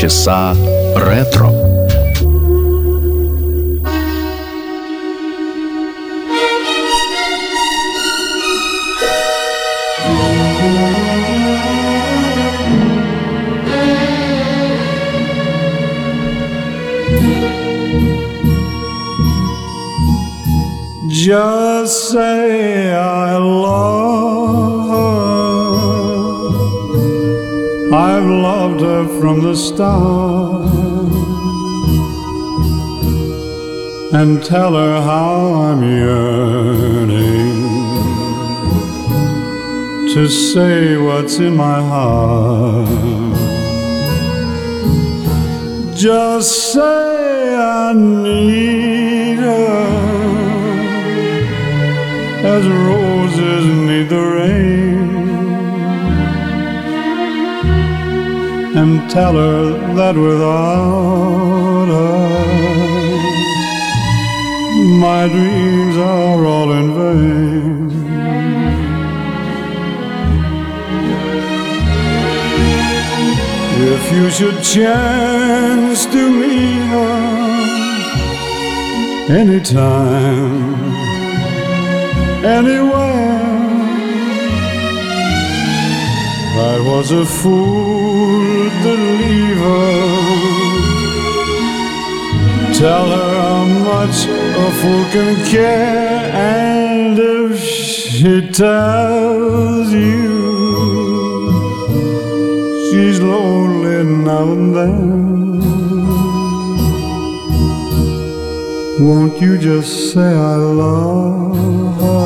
часа ретро. Just say I love from the start. And tell her how I'm yearning to say what's in my heart. Just say I need her as roses need the rain. And tell her that without her, my dreams are all in vain. If you should chance to meet her anytime anywhere. I was a fool to leave her. Tell her how much a fool can care, and if she tells you she's lonely now and then. Won't you just say I love her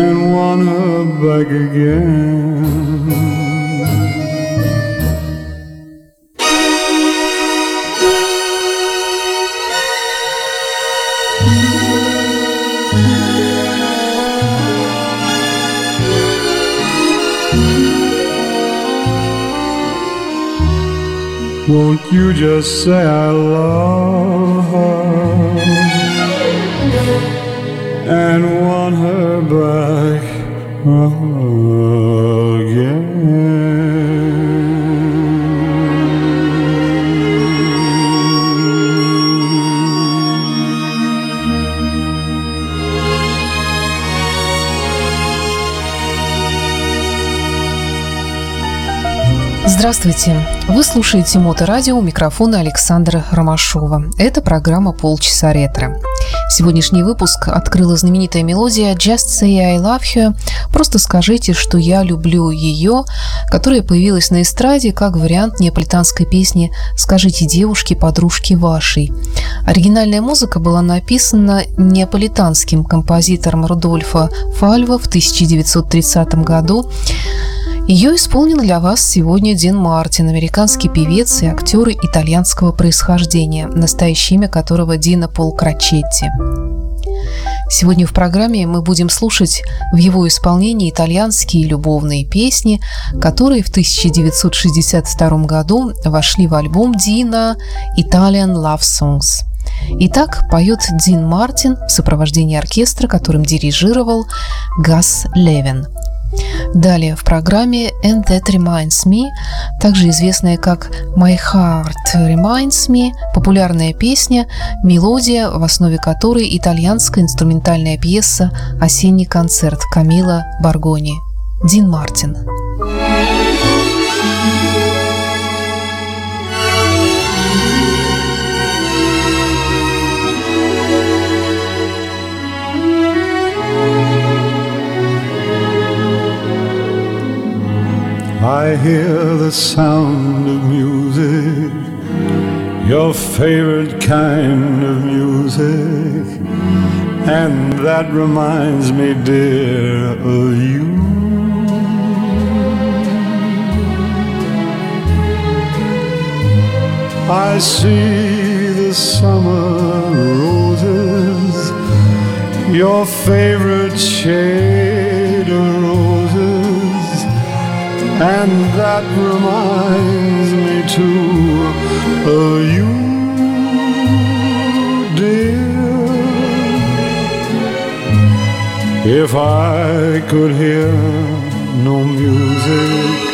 and want her back again? Won't you just say I love her and want her back again? Здравствуйте! Вы слушаете Моторадио, у микрофона Александра Ромашова. Это программа «Полчаса ретро». Сегодняшний выпуск открыла знаменитая мелодия «Just Say I Love You» «Просто скажите, что я люблю ее», которая появилась на эстраде как вариант неаполитанской песни «Скажите девушке, подружке вашей». Оригинальная музыка была написана неаполитанским композитором Рудольфо Фальво в 1930 году. Ее исполнил для вас сегодня Дин Мартин, американский певец и актер итальянского происхождения, настоящее имя которого Дина Пол Крачетти. Сегодня в программе мы будем слушать в его исполнении итальянские любовные песни, которые в 1962 году вошли в альбом Дина Italian Love Songs. Итак, поет Дин Мартин в сопровождении оркестра, которым дирижировал Гас Левин – Далее в программе And That Reminds Me, также известная как My Heart Reminds Me, популярная песня, мелодия, в основе которой итальянская инструментальная пьеса «Осенний концерт» Камила Баргони. Дин Мартин. I hear the sound of music, your favorite kind of music, and that reminds me, dear, of you. I see the summer roses, your favorite shade of roses, and that reminds me too of you, dear. If I could hear no music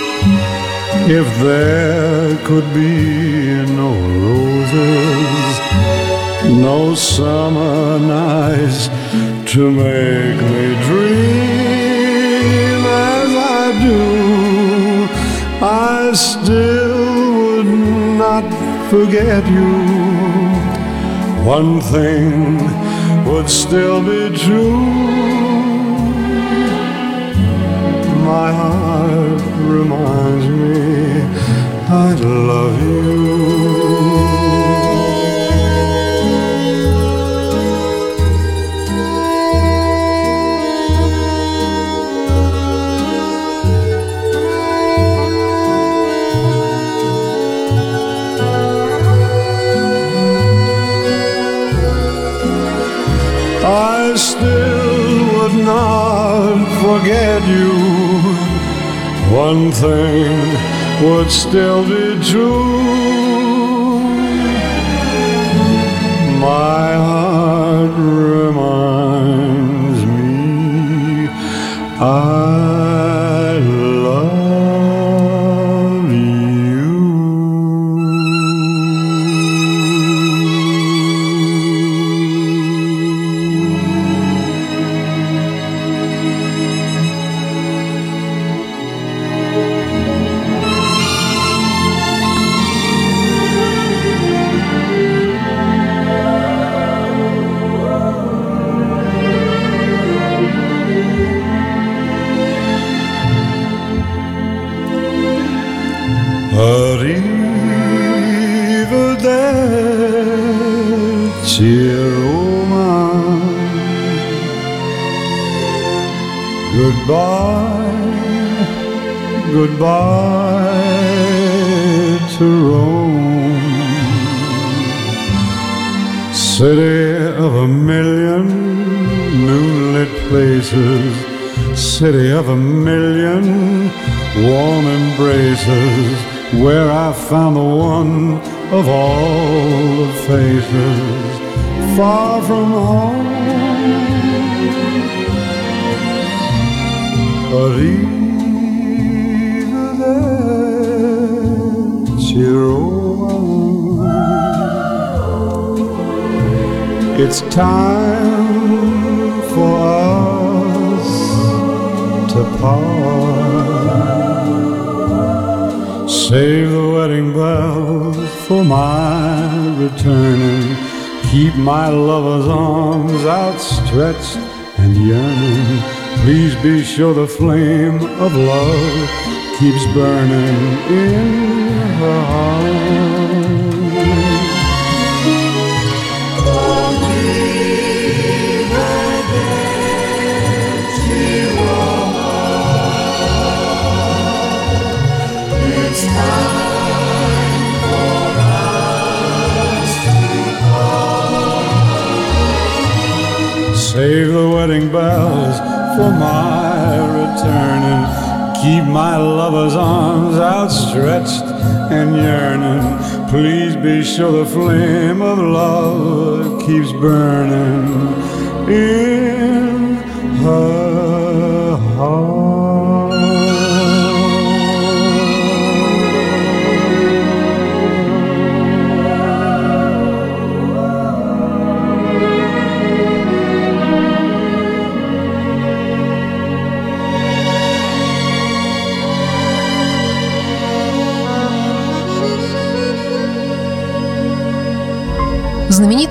If there could be no roses, no summer nights to make me dream as I do, I still would not forget you. One thing would still be true. My heart reminds me I'd love you. Forget you. One thing would still be true. City of a million moonlit places City of a million warm embraces Where I found the one of all the faces Far from home. Arrivederci Roma It's time for us to part. Save the wedding bells for my returning. Keep my lover's arms outstretched and yearning. Please be sure the flame of love keeps burning in her heart. Keep my lover's arms outstretched and yearning. Please be sure the flame of love keeps burning in her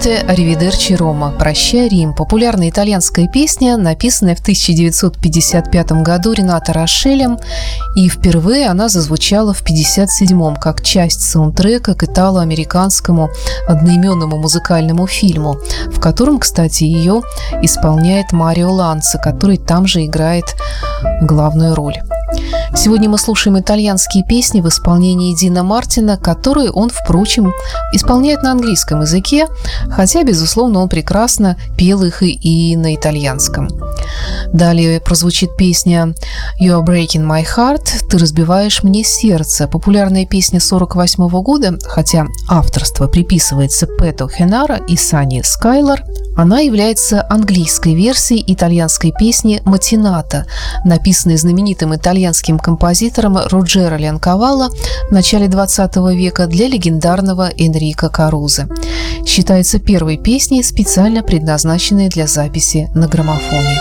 Знаменитая «Аривидерчи Рома» «Прощай, Рим» – популярная итальянская песня, написанная в 1955 году Рената Рошелем, и впервые она зазвучала в 1957 как часть саундтрека к итало-американскому одноименному музыкальному фильму, в котором, кстати, ее исполняет Марио Ланца, который там же играет главную роль. Сегодня мы слушаем итальянские песни в исполнении Дина Мартина, которые он, впрочем, исполняет на английском языке, хотя, безусловно, он прекрасно пел их и, на итальянском. Далее прозвучит песня «You are breaking my heart» «Ты разбиваешь мне сердце», популярная песня 48 года, хотя авторство приписывается Пету Хенара и Сани Скайлор, она является английской версией итальянской песни «Матината», написанной знаменитым итальянским композитором Руджера Лянковала в начале 20 века для легендарного Энрико Карузы. Считается первой песней, специально предназначенной для записи на граммофоне.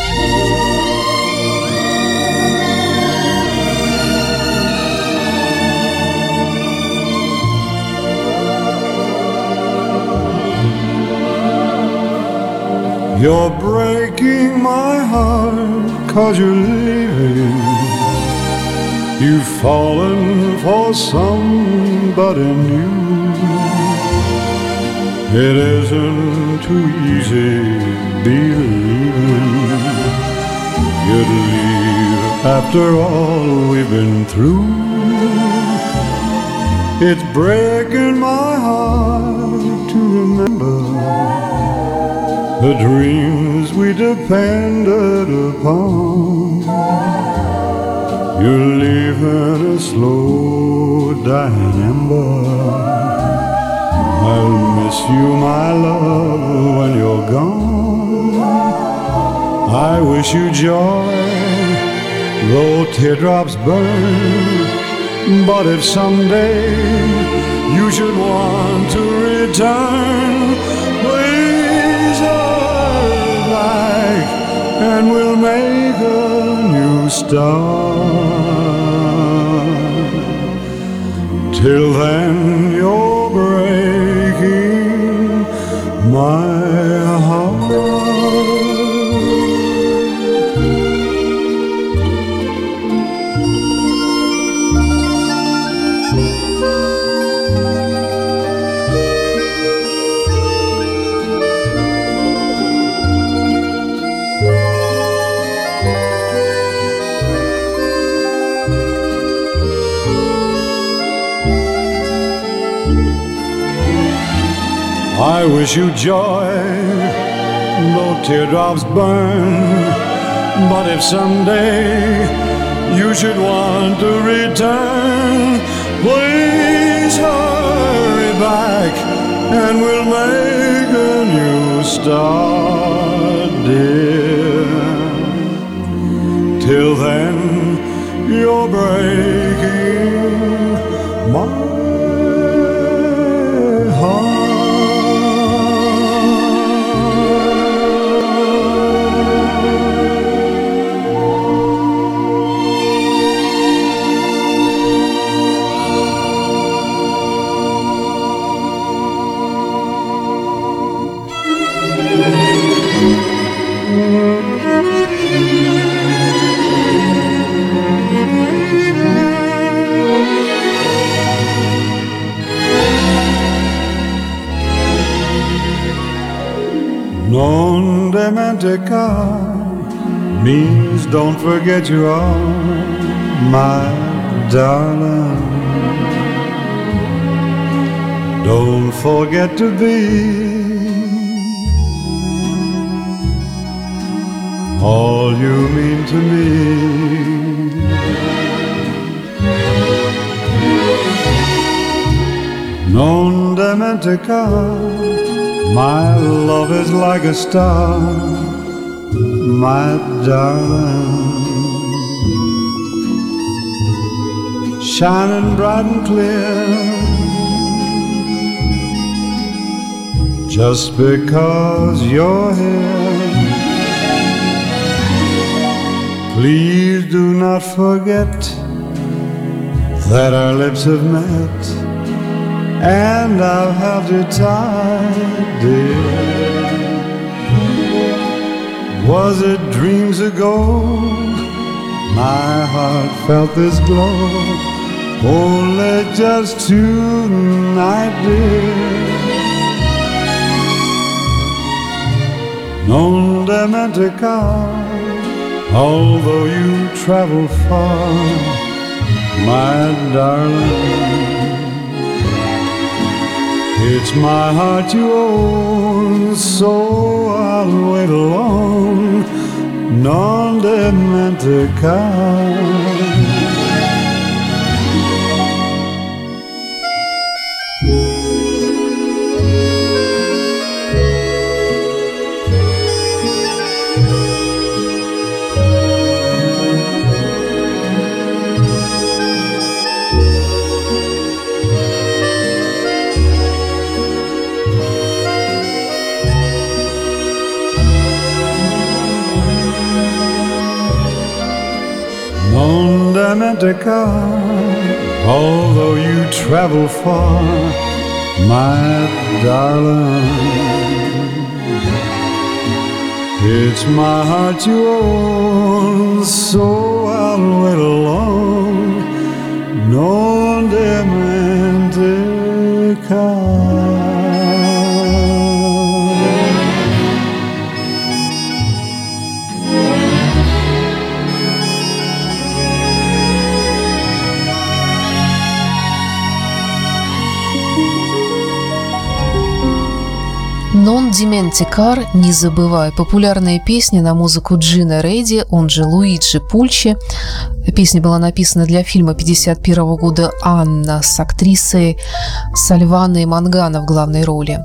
You're breaking my heart cause you're leaving. You've fallen for somebody new. It isn't too easy believing you'd leave after all we've been through. It's breaking my heart to remember the dreams we depended upon. You're leaving a slow dying ember. I'll miss you, my love, when you're gone. I wish you joy, though teardrops burn. But if someday you should want to return, please oh, hurry back and we'll make a new start. Till then, you're breaking my wish you joy, though teardrops burn. But if someday you should want to return, please hurry back and we'll make a new start, dear. Till then, you're breaking Non dimenticar means don't forget you are my darling. Don't forget to be all you mean to me. Non dimenticar my love is like a star, my darling, shining bright and clear. Just because you're here, please do not forget that our lips have met and I've held you tight, dear. Was it dreams ago? My heart felt this glow oh, only just tonight, dear. Non dimenticar, although you travel far, my darling. It's my heart you own, so I'll wait alone, non dimenticar. Car. Although you travel far, my darling. It's my heart you own, so I'll wait alone. Non demente «Non dimenticar» – «Не забывай» – популярная песня на музыку Джина Рейди, он же Луиджи Пульчи. Песня была написана для фильма 1951 года «Анна» с актрисой Сальваной Мангана в главной роли.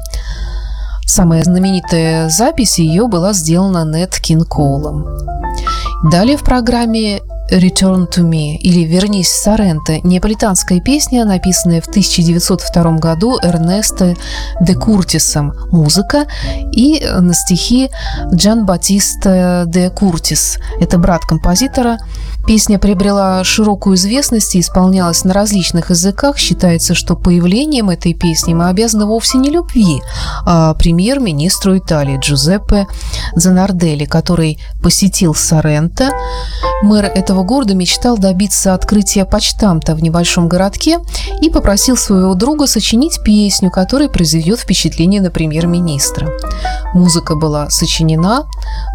Самая знаменитая запись ее была сделана Нет Кинколом. Далее в программе Return to Me или «Вернись в Соренто» – неаполитанская песня, написанная в 1902 году Эрнесто де Куртисом, музыка, и на стихи Джан Батиста де Куртис. Это брат композитора, Песня приобрела широкую известность и исполнялась на различных языках. Считается, что появлением этой песни мы обязаны вовсе не любви, а премьер-министру Италии Джузеппе Занардели, который посетил Соренто. Мэр этого города мечтал добиться открытия почтамта в небольшом городке и попросил своего друга сочинить песню, которая произведет впечатление на премьер-министра. Музыка была сочинена,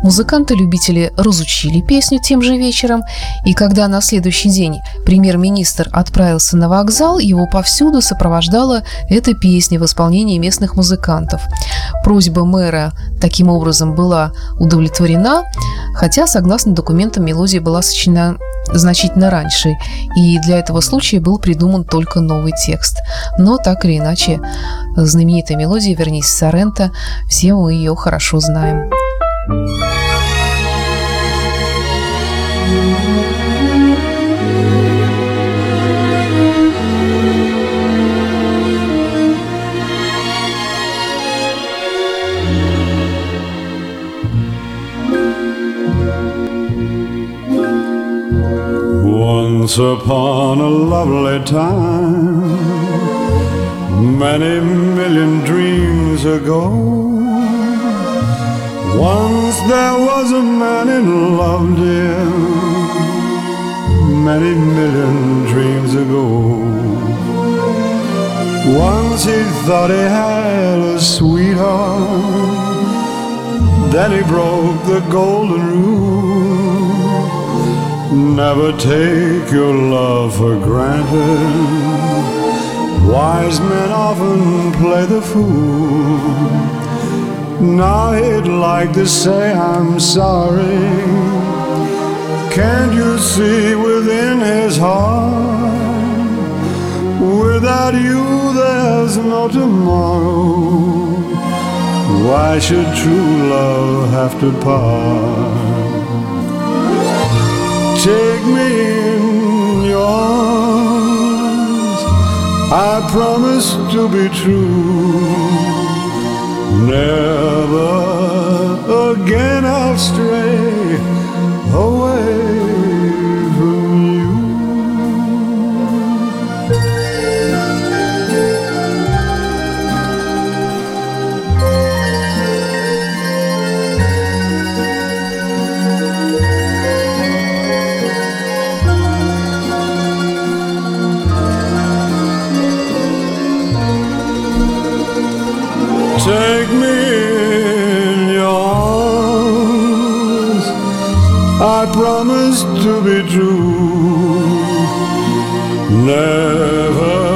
музыканты-любители разучили песню тем же вечером, и когда на следующий день премьер-министр отправился на вокзал, его повсюду сопровождала эта песня в исполнении местных музыкантов. Просьба мэра таким образом была удовлетворена, хотя, согласно документам, мелодия была сочинена значительно раньше, и для этого случая был придуман только новый текст. Но так или иначе, знаменитая мелодия «Вернись в Соренто», все мы ее хорошо знаем. Once upon a lovely time, many million dreams ago. Once there was a man in love, dear, many million dreams ago. Once he thought he had a sweetheart, then he broke the golden rule. Never take your love for granted. Wise men often play the fool. Now he'd like to say, I'm sorry. Can't you see within his heart? Without you, there's no tomorrow. Why should true love have to part? Take me in your arms. I promise to be true. Never again I'll stray away Take me in your arms. I promise to be true. Never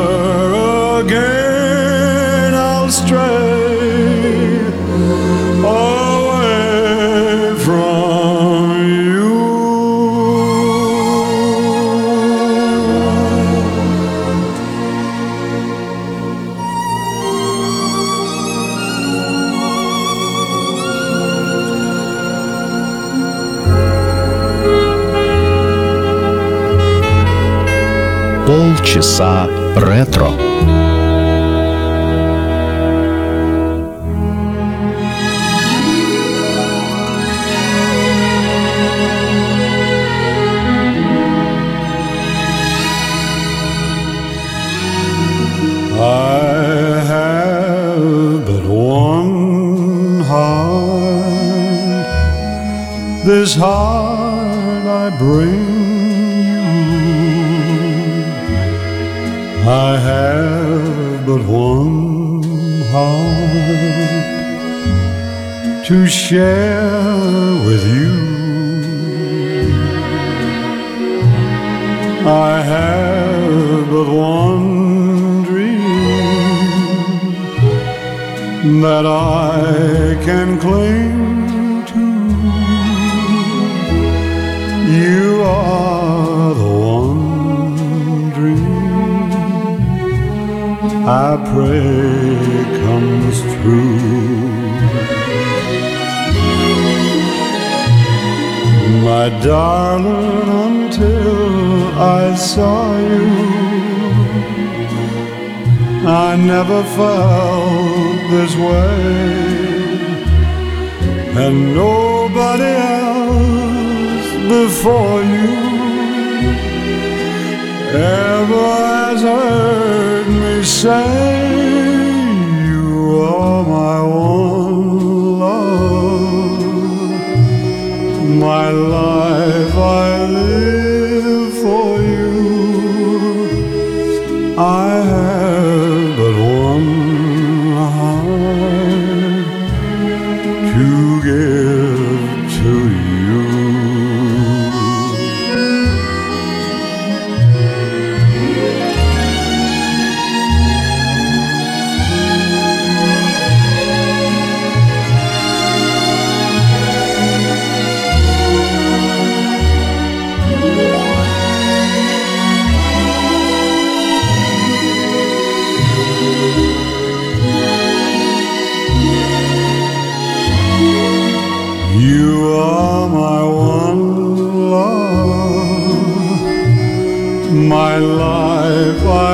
часа ретро. I have but one heart. This heart I bring I have but one heart to share with you. I have but one dream that I can cling to. You are I pray comes true. My darling, until I saw you, I never felt this way, and nobody else before you ever has heard me say you are my one love, my life I live my life. I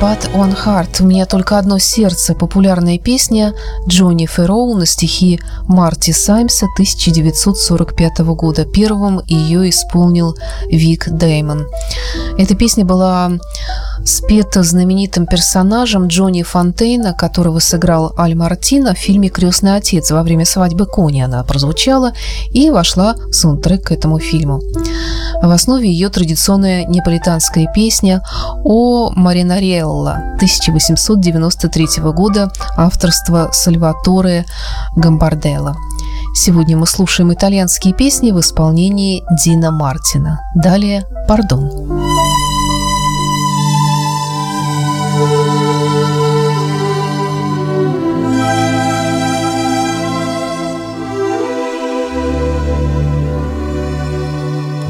but one heart. У меня только одно сердце. Популярная песня Джонни Ферроу на стихи Марти Саймса 1945 года. Первым ее исполнил Вик Дэймон. Эта песня была спета знаменитым персонажем Джонни Фонтейна, которого сыграл Аль Мартино в фильме «Крестный отец». Во время свадьбы Кони она прозвучала и вошла в саундтрек к этому фильму. В основе ее традиционная неаполитанская песня о Маринарелла 1893 года авторства Сальваторе Гамбарделла. Сегодня мы слушаем итальянские песни в исполнении Дина Мартина. Далее «Пардон».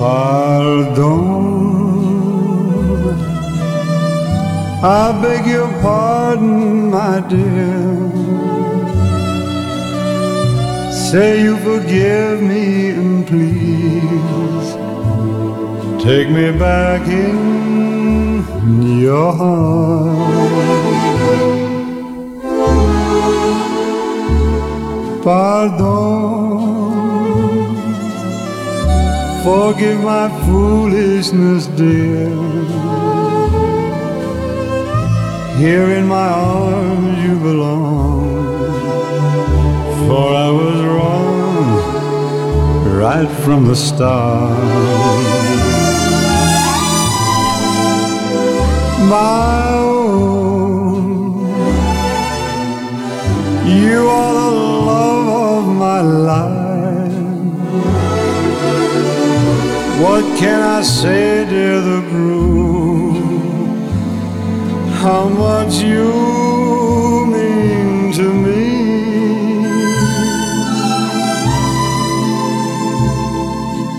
Pardon. I beg your pardon, my dear. Say you forgive me and please take me back in your heart. Pardon. Forgive my foolishness, dear. Here in my arms you belong. For I was wrong right from the start. My own, you are the love of my life. What can I say, dear the groom? How much you mean to me?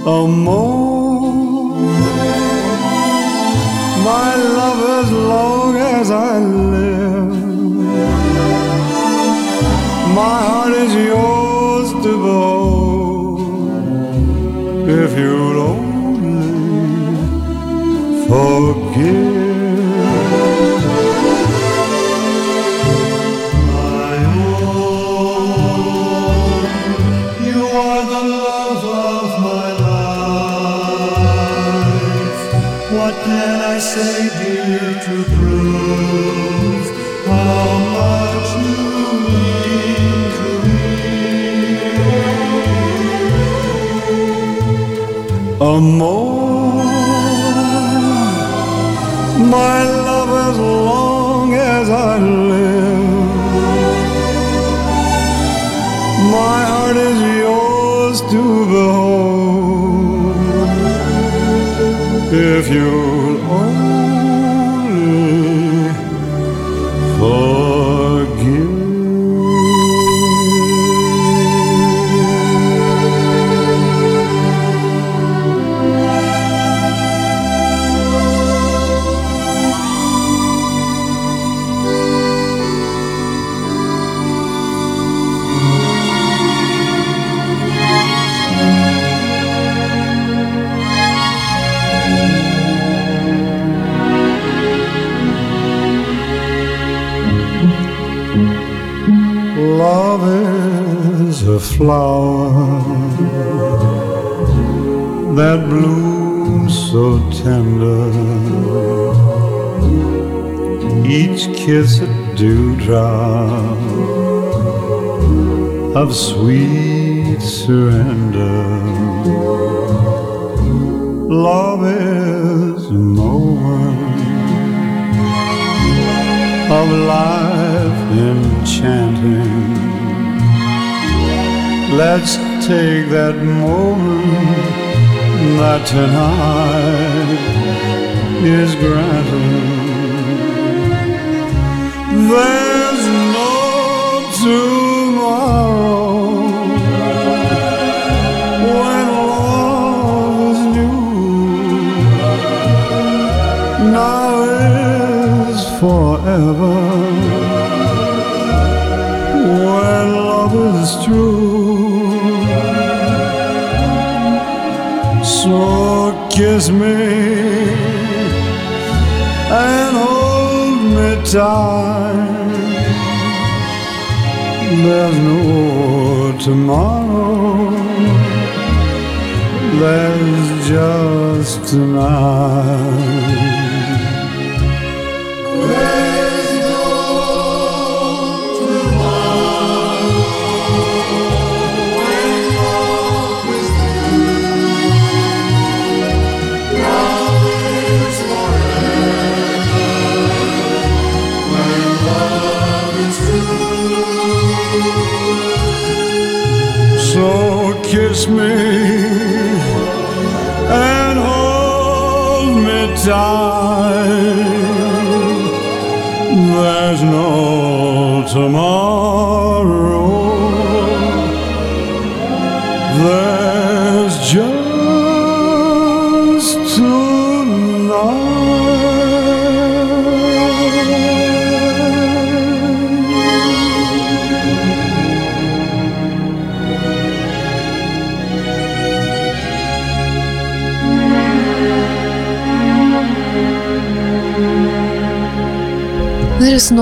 Amor, my love as long as I live. My heart is yours to behold. if you'll forgive. If kiss a dewdrop of sweet surrender. Love is moment of life enchanting. Let's take that moment that tonight is granted. There's no tomorrow when love is new. Now is forever when love is true. So kiss me and hold me tight. There's no tomorrow. There's just tonight.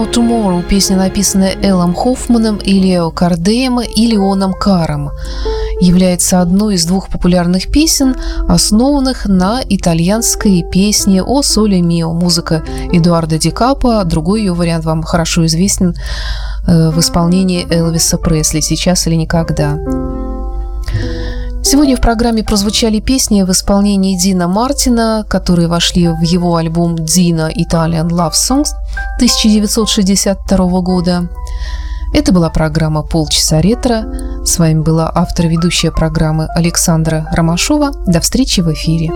No tomorrow – песня, написанная Эллом Хоффманом и Лео Кардеем и Леоном Каром, является одной из двух популярных песен, основанных на итальянской песне «О соле мио» музыка Эдуарда Ди Капо, другой ее вариант вам хорошо известен э, в исполнении Элвиса Пресли «Сейчас или никогда». Сегодня в программе прозвучали песни в исполнении Дина Мартина, которые вошли в его альбом «Дина Italian Love Songs» 1962 года. Это была программа «Полчаса ретро». С вами была автор ведущая программы Александра Ромашова. До встречи в эфире.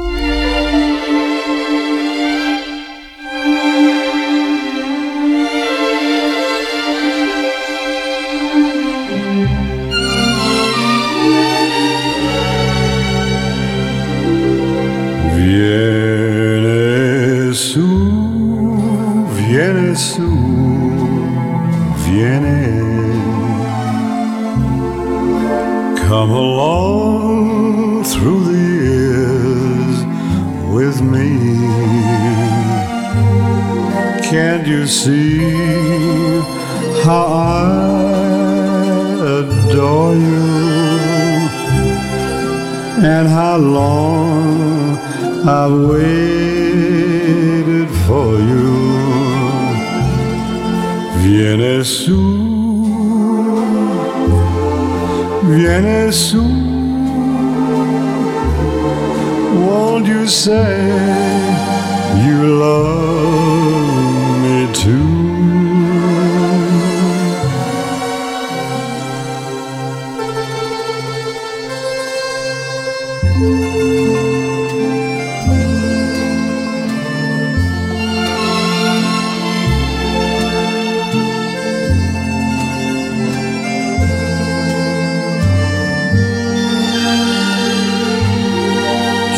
Can't you see how I adore you and how long I've waited for you? Vieni su, vieni su. Won't you say you love?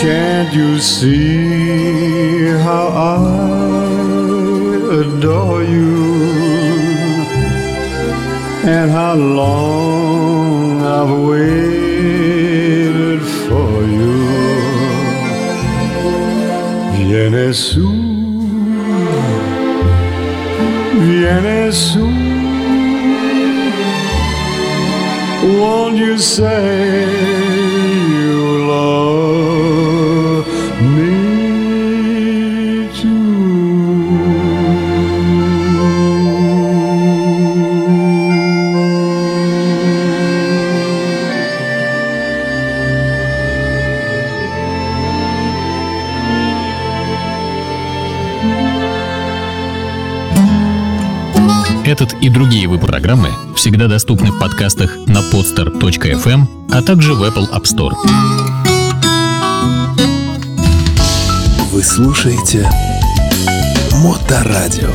Can't you see how I adore you and how long I've waited for you? Vieni su, vieni su. Won't you say другие вы программы всегда доступны в подкастах на podster.fm, а также в Apple App Store. Вы слушаете Моторадио.